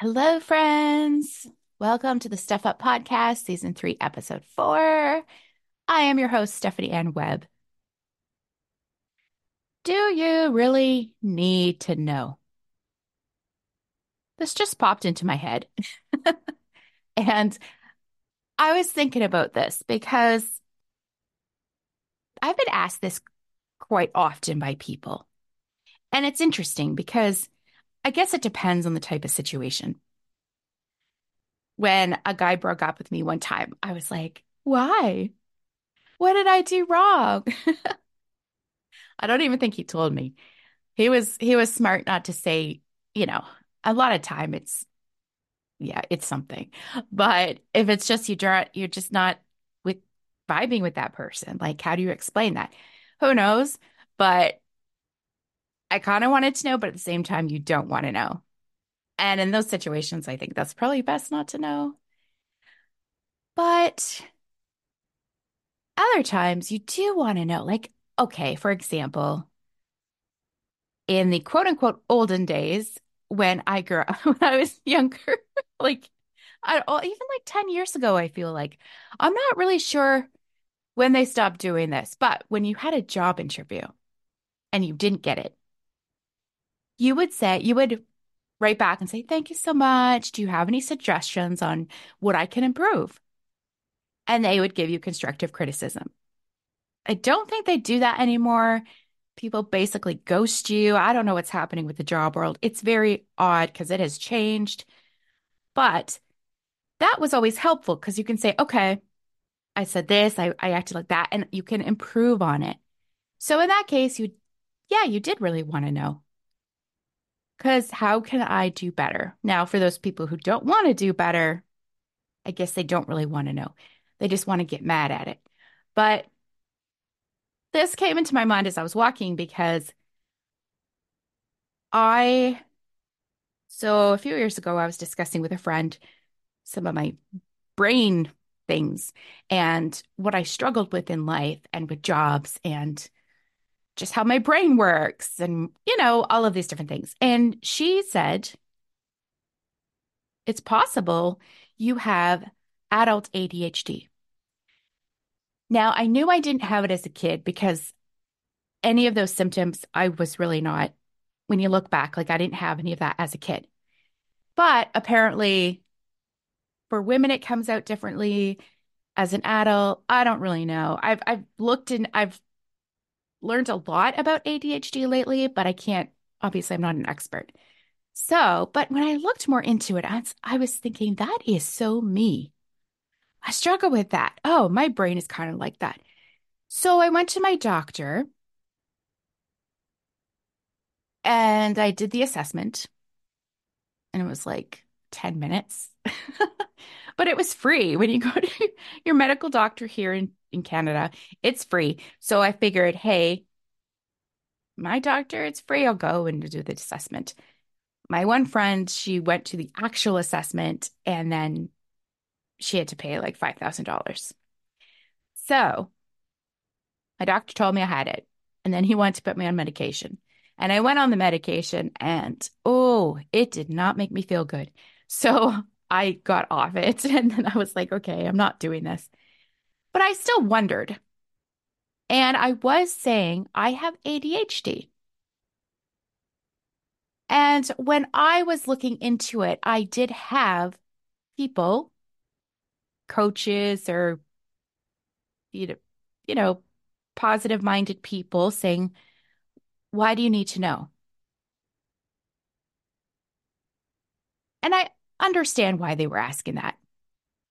Hello, friends. Welcome to the Stuff Up Podcast, Season 3, Episode 4. I am your host, Stephanie Ann Webb. Do you really need to know? This just popped into my head. and I was thinking about this because I've been asked this quite often by people. And it's interesting because I guess it depends on the type of situation. When a guy broke up with me one time, I was like, why? What did I do wrong? I don't even think he told me. He was he was smart not to say, you know, a lot of time it's yeah, it's something. But if it's just you draw you're just not with vibing with that person, like how do you explain that? Who knows? But I kind of wanted to know, but at the same time, you don't want to know. And in those situations, I think that's probably best not to know. But other times, you do want to know. Like, okay, for example, in the quote unquote olden days, when I grew up, when I was younger, like, I, even like 10 years ago, I feel like I'm not really sure when they stopped doing this, but when you had a job interview and you didn't get it, you would say, you would write back and say, Thank you so much. Do you have any suggestions on what I can improve? And they would give you constructive criticism. I don't think they do that anymore. People basically ghost you. I don't know what's happening with the job world. It's very odd because it has changed. But that was always helpful because you can say, okay, I said this, I, I acted like that, and you can improve on it. So in that case, you, yeah, you did really want to know. Because how can I do better? Now, for those people who don't want to do better, I guess they don't really want to know. They just want to get mad at it. But this came into my mind as I was walking because I, so a few years ago, I was discussing with a friend some of my brain things and what I struggled with in life and with jobs and just how my brain works and, you know, all of these different things. And she said, it's possible you have adult ADHD. Now, I knew I didn't have it as a kid because any of those symptoms, I was really not, when you look back, like I didn't have any of that as a kid. But apparently, for women, it comes out differently. As an adult, I don't really know. I've I've looked and I've learned a lot about ADHD lately, but I can't, obviously, I'm not an expert. So, but when I looked more into it, I, was thinking that is so me. I struggle with that. Oh, my brain is kind of like that. So I went to my doctor and I did the assessment, and it was like 10 minutes. but it was free when you go to your medical doctor here in in Canada. It's free. So I figured, hey, my doctor, it's free. I'll go and do the assessment. My one friend, she went to the actual assessment and then she had to pay like $5,000. So my doctor told me I had it. And then he wanted to put me on medication. And I went on the medication and oh, it did not make me feel good. So I got off it. And then I was like, okay, I'm not doing this. But I still wondered. And I was saying, I have ADHD. And when I was looking into it, I did have people, coaches or, you know, you know, positive minded people saying, why do you need to know? And I understand why they were asking that.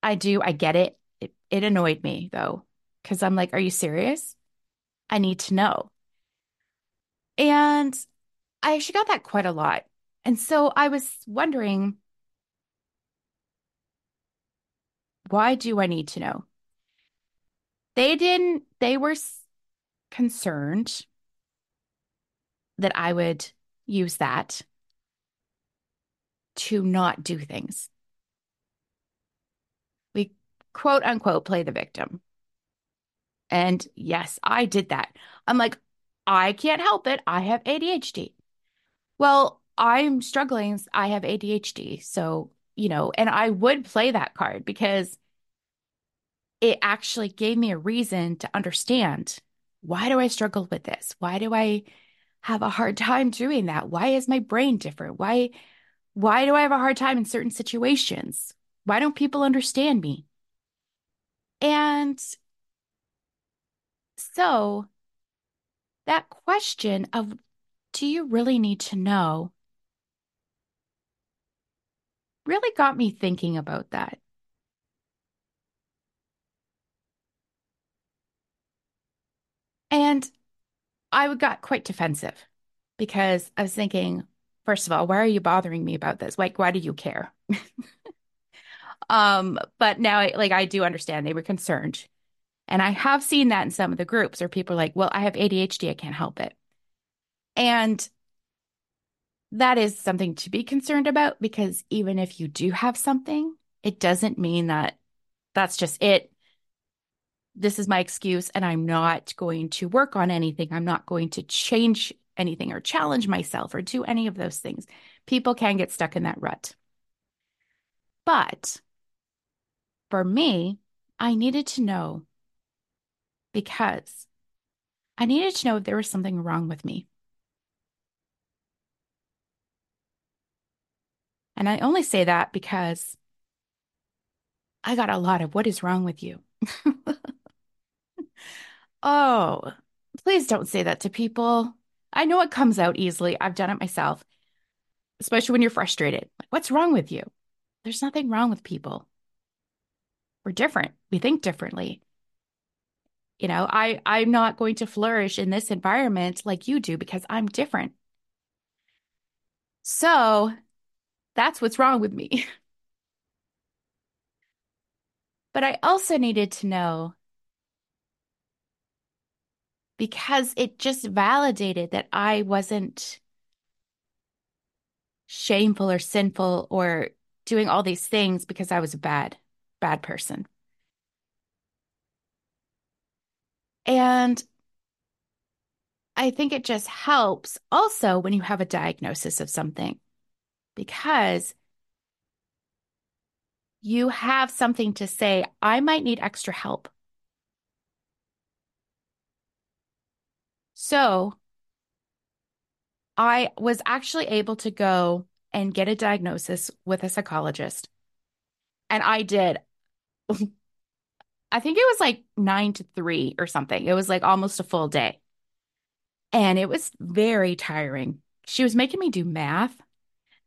I do. I get it. It, it annoyed me though, because I'm like, are you serious? I need to know. And I actually got that quite a lot. And so I was wondering, why do I need to know? They didn't, they were concerned that I would use that to not do things. We quote unquote play the victim. And yes, I did that. I'm like, I can't help it. I have ADHD. Well, I'm struggling. I have ADHD. So, you know, and I would play that card because it actually gave me a reason to understand why do I struggle with this? Why do I have a hard time doing that? Why is my brain different? Why why do I have a hard time in certain situations? Why don't people understand me? And so that question of do you really need to know really got me thinking about that. And I got quite defensive because I was thinking, first of all, why are you bothering me about this? Like, why do you care? um, but now, like, I do understand they were concerned. And I have seen that in some of the groups where people are like, well, I have ADHD, I can't help it. And that is something to be concerned about because even if you do have something, it doesn't mean that that's just it. This is my excuse, and I'm not going to work on anything. I'm not going to change anything or challenge myself or do any of those things. People can get stuck in that rut. But for me, I needed to know because I needed to know if there was something wrong with me. And I only say that because I got a lot of what is wrong with you? oh, please don't say that to people. I know it comes out easily. I've done it myself, especially when you're frustrated. Like, what's wrong with you? There's nothing wrong with people. We're different. We think differently. You know, I I'm not going to flourish in this environment like you do because I'm different. So, that's what's wrong with me. But I also needed to know because it just validated that I wasn't shameful or sinful or doing all these things because I was a bad, bad person. And I think it just helps also when you have a diagnosis of something because you have something to say, I might need extra help. So I was actually able to go and get a diagnosis with a psychologist. And I did. I think it was like nine to three or something. It was like almost a full day. And it was very tiring. She was making me do math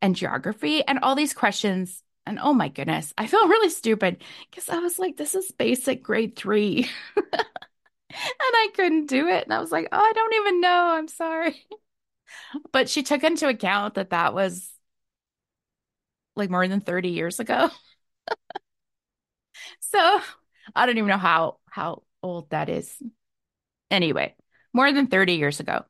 and geography and all these questions. And oh my goodness, I felt really stupid because I was like, this is basic grade three. and I couldn't do it. And I was like, oh, I don't even know. I'm sorry. But she took into account that that was like more than 30 years ago. so I don't even know how how old that is. Anyway, more than 30 years ago.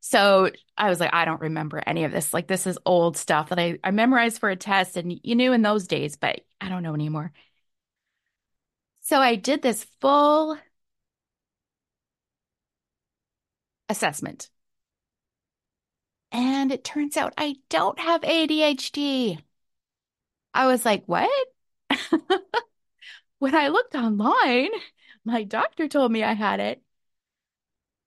So I was like, I don't remember any of this. Like, this is old stuff that I, I memorized for a test and you knew in those days, but I don't know anymore. So I did this full assessment. And it turns out I don't have ADHD. I was like, what? when I looked online, my doctor told me I had it,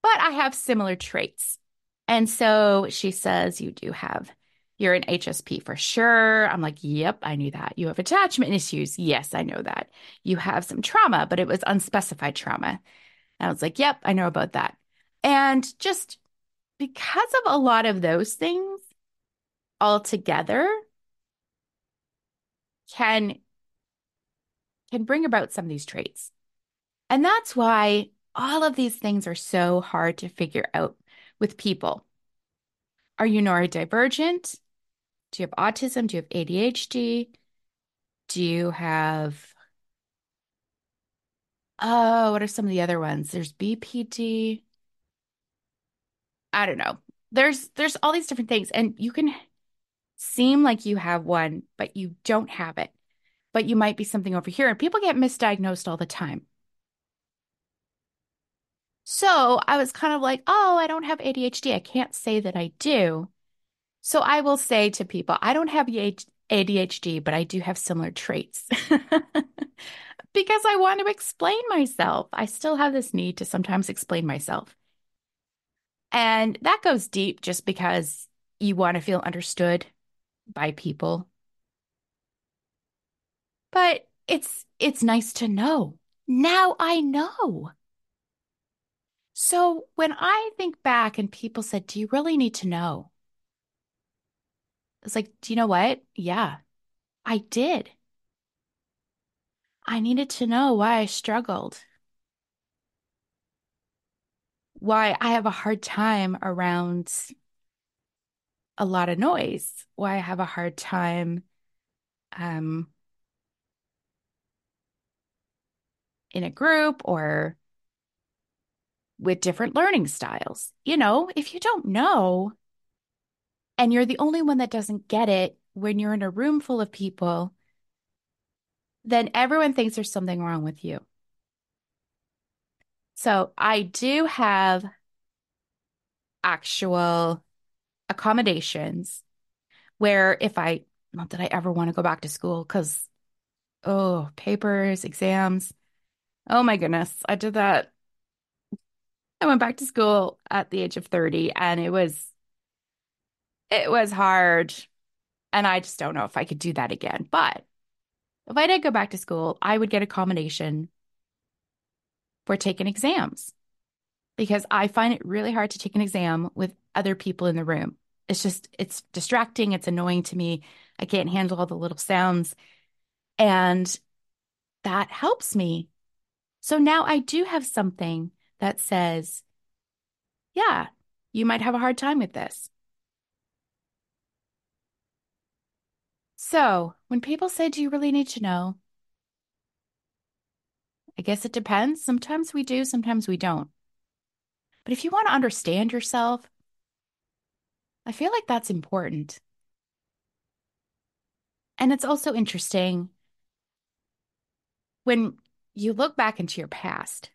but I have similar traits. And so she says, You do have, you're an HSP for sure. I'm like, Yep, I knew that. You have attachment issues. Yes, I know that. You have some trauma, but it was unspecified trauma. And I was like, Yep, I know about that. And just because of a lot of those things all together can can bring about some of these traits. And that's why all of these things are so hard to figure out with people. Are you neurodivergent? Do you have autism? Do you have ADHD? Do you have, oh, what are some of the other ones? There's BPD. I don't know. There's there's all these different things and you can seem like you have one, but you don't have it. But you might be something over here and people get misdiagnosed all the time. So I was kind of like, oh, I don't have ADHD. I can't say that I do. So I will say to people, I don't have ADHD, but I do have similar traits because I want to explain myself. I still have this need to sometimes explain myself. And that goes deep just because you want to feel understood by people. But it's it's nice to know. Now I know. So when I think back and people said, "Do you really need to know?" It's like, "Do you know what? Yeah, I did. I needed to know why I struggled. Why I have a hard time around a lot of noise. Why I have a hard time um in a group or with different learning styles. You know, if you don't know and you're the only one that doesn't get it when you're in a room full of people, then everyone thinks there's something wrong with you. So I do have actual accommodations where if I, not that I ever want to go back to school because, oh, papers, exams. Oh my goodness. I did that. I went back to school at the age of 30 and it was, it was hard. And I just don't know if I could do that again. But if I did go back to school, I would get accommodation for taking exams because I find it really hard to take an exam with other people in the room. It's just, it's distracting. It's annoying to me. I can't handle all the little sounds. And that helps me. So now I do have something that says, yeah, you might have a hard time with this. So when people say, do you really need to know? I guess it depends. Sometimes we do, sometimes we don't. But if you want to understand yourself, I feel like that's important. And it's also interesting when you look back into your past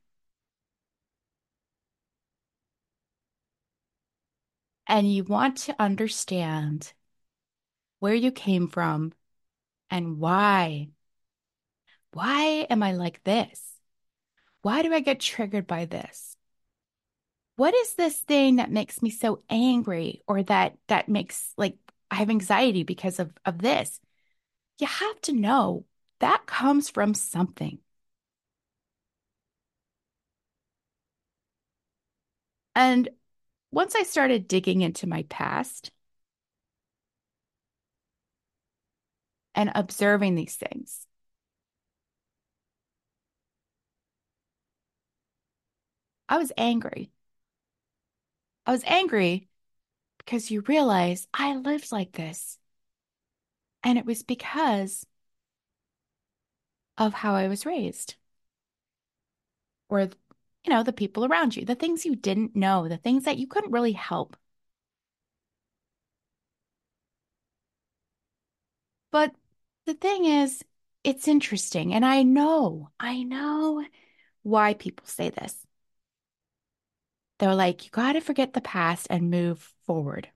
and you want to understand where you came from and why. Why am I like this? Why do I get triggered by this? What is this thing that makes me so angry or that that makes like I have anxiety because of of this? You have to know that comes from something. And once I started digging into my past and observing these things, I was angry. I was angry because you realize I lived like this. And it was because of how I was raised or, you know, the people around you, the things you didn't know, the things that you couldn't really help. But the thing is, it's interesting. And I know, I know why people say this. They're like, you got to forget the past and move forward.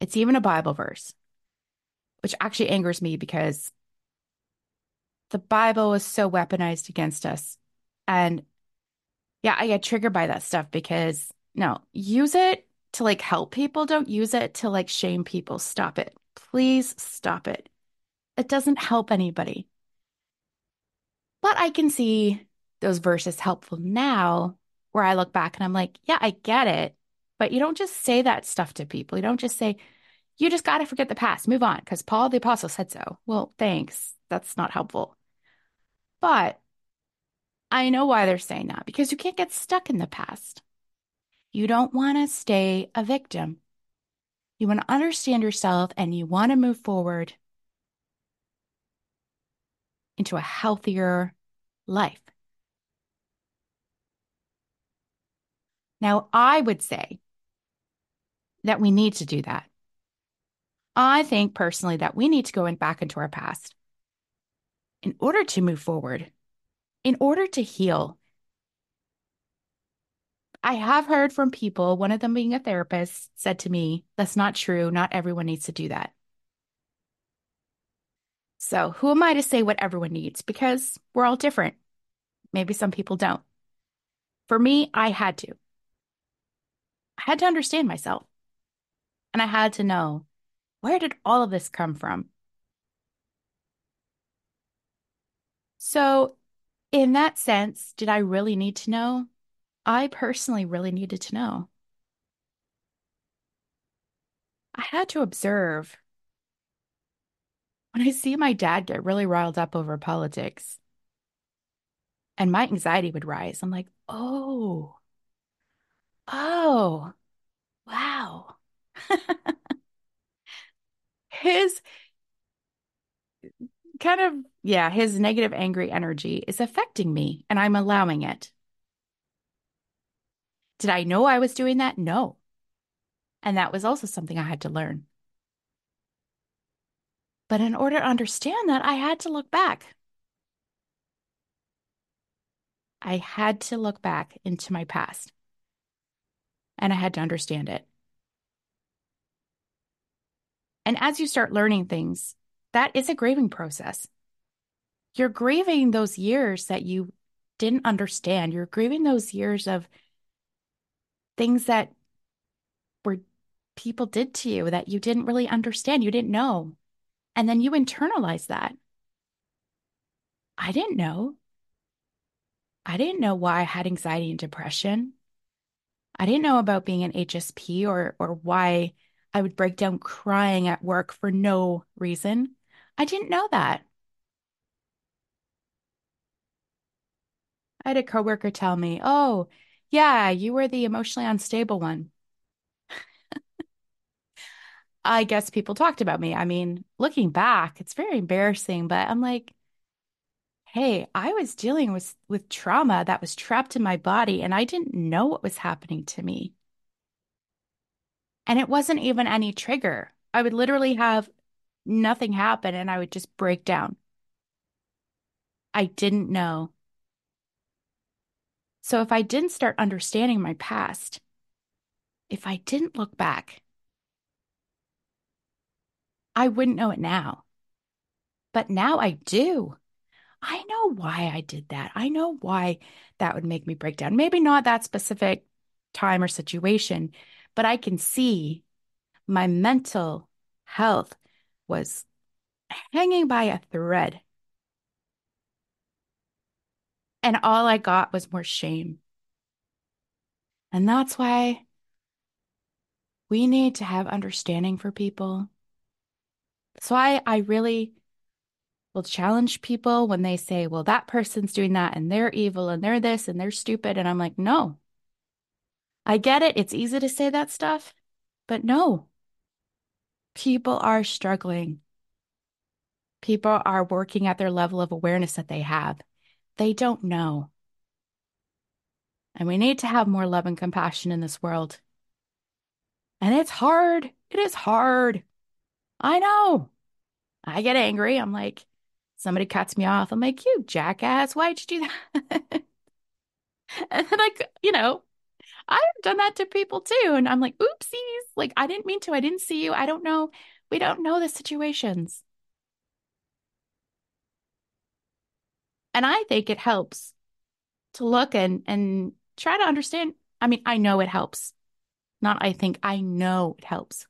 It's even a Bible verse, which actually angers me because the Bible is so weaponized against us. And yeah, I get triggered by that stuff because no, use it to like help people. Don't use it to like shame people. Stop it. Please stop it. It doesn't help anybody. But I can see those verses helpful now where I look back and I'm like, yeah, I get it. But you don't just say that stuff to people. You don't just say, you just got to forget the past, move on, because Paul the Apostle said so. Well, thanks. That's not helpful. But I know why they're saying that because you can't get stuck in the past. You don't want to stay a victim. You want to understand yourself and you want to move forward into a healthier life. Now, I would say that we need to do that. I think personally that we need to go in back into our past in order to move forward, in order to heal. I have heard from people, one of them being a therapist, said to me, that's not true. Not everyone needs to do that. So, who am I to say what everyone needs? Because we're all different. Maybe some people don't. For me, I had to. I had to understand myself. And I had to know where did all of this come from? So, in that sense, did I really need to know? I personally really needed to know. I had to observe when I see my dad get really riled up over politics and my anxiety would rise. I'm like, oh, oh, wow. His kind of, yeah, his negative, angry energy is affecting me and I'm allowing it. Did I know I was doing that? No. And that was also something I had to learn. But in order to understand that, I had to look back. I had to look back into my past and I had to understand it. And as you start learning things, that is a grieving process. You're grieving those years that you didn't understand. You're grieving those years of things that were people did to you that you didn't really understand, you didn't know. And then you internalize that. I didn't know. I didn't know why I had anxiety and depression. I didn't know about being an HSP or or why I would break down crying at work for no reason. I didn't know that. I had a coworker tell me, "Oh, yeah, you were the emotionally unstable one." I guess people talked about me. I mean, looking back, it's very embarrassing, but I'm like, hey, I was dealing with with trauma that was trapped in my body and I didn't know what was happening to me. And it wasn't even any trigger. I would literally have nothing happen and I would just break down. I didn't know. So if I didn't start understanding my past, if I didn't look back, I wouldn't know it now. But now I do. I know why I did that. I know why that would make me break down. Maybe not that specific time or situation, but I can see my mental health was hanging by a thread. And all I got was more shame. And that's why we need to have understanding for people. So I, I really will challenge people when they say, well, that person's doing that and they're evil and they're this and they're stupid. And I'm like, no. I get it. It's easy to say that stuff, but no. People are struggling. People are working at their level of awareness that they have. They don't know. And we need to have more love and compassion in this world. And it's hard. It is hard. I know. I get angry. I'm like, somebody cuts me off. I'm like, you jackass, why'd you do that? and I, you know, I've done that to people too. And I'm like, oopsies. Like, I didn't mean to. I didn't see you. I don't know. We don't know the situations. And I think it helps to look and and try to understand. I mean, I know it helps. Not I think, I know it helps.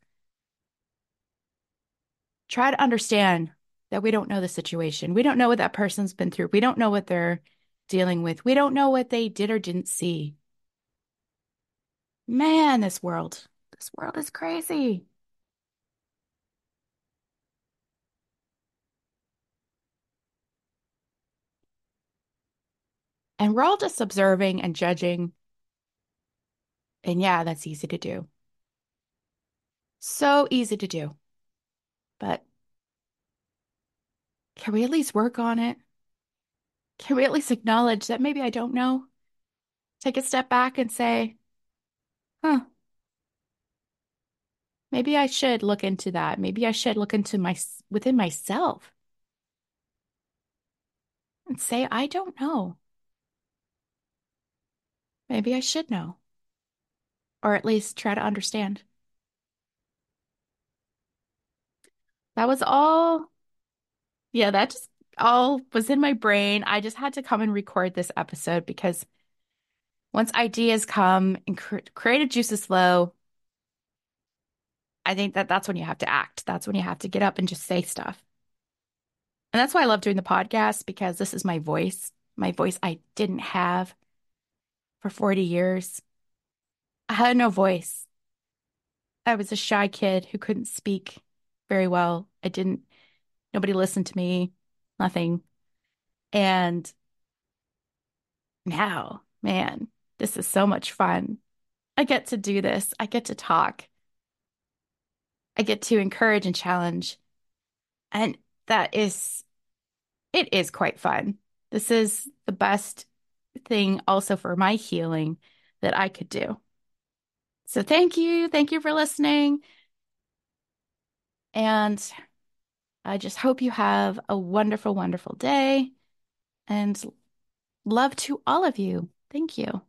Try to understand that we don't know the situation. We don't know what that person's been through. We don't know what they're dealing with. We don't know what they did or didn't see. Man, this world, this world is crazy. And we're all just observing and judging. And yeah, that's easy to do. So easy to do. But can we at least work on it? Can we at least acknowledge that maybe I don't know? Take a step back and say, huh, maybe I should look into that. Maybe I should look into my within myself and say, I don't know. Maybe I should know. or at least try to understand. That was all. Yeah, that just all was in my brain. I just had to come and record this episode because once ideas come and cre creative juices flow, I think that that's when you have to act. That's when you have to get up and just say stuff. And that's why I love doing the podcast because this is my voice, my voice I didn't have for 40 years. I had no voice. I was a shy kid who couldn't speak very well. I didn't, nobody listened to me, nothing. And now, man, this is so much fun. I get to do this. I get to talk. I get to encourage and challenge. And that is, it is quite fun. This is the best thing also for my healing that I could do. So thank you. Thank you for listening. And I just hope you have a wonderful, wonderful day and love to all of you. Thank you.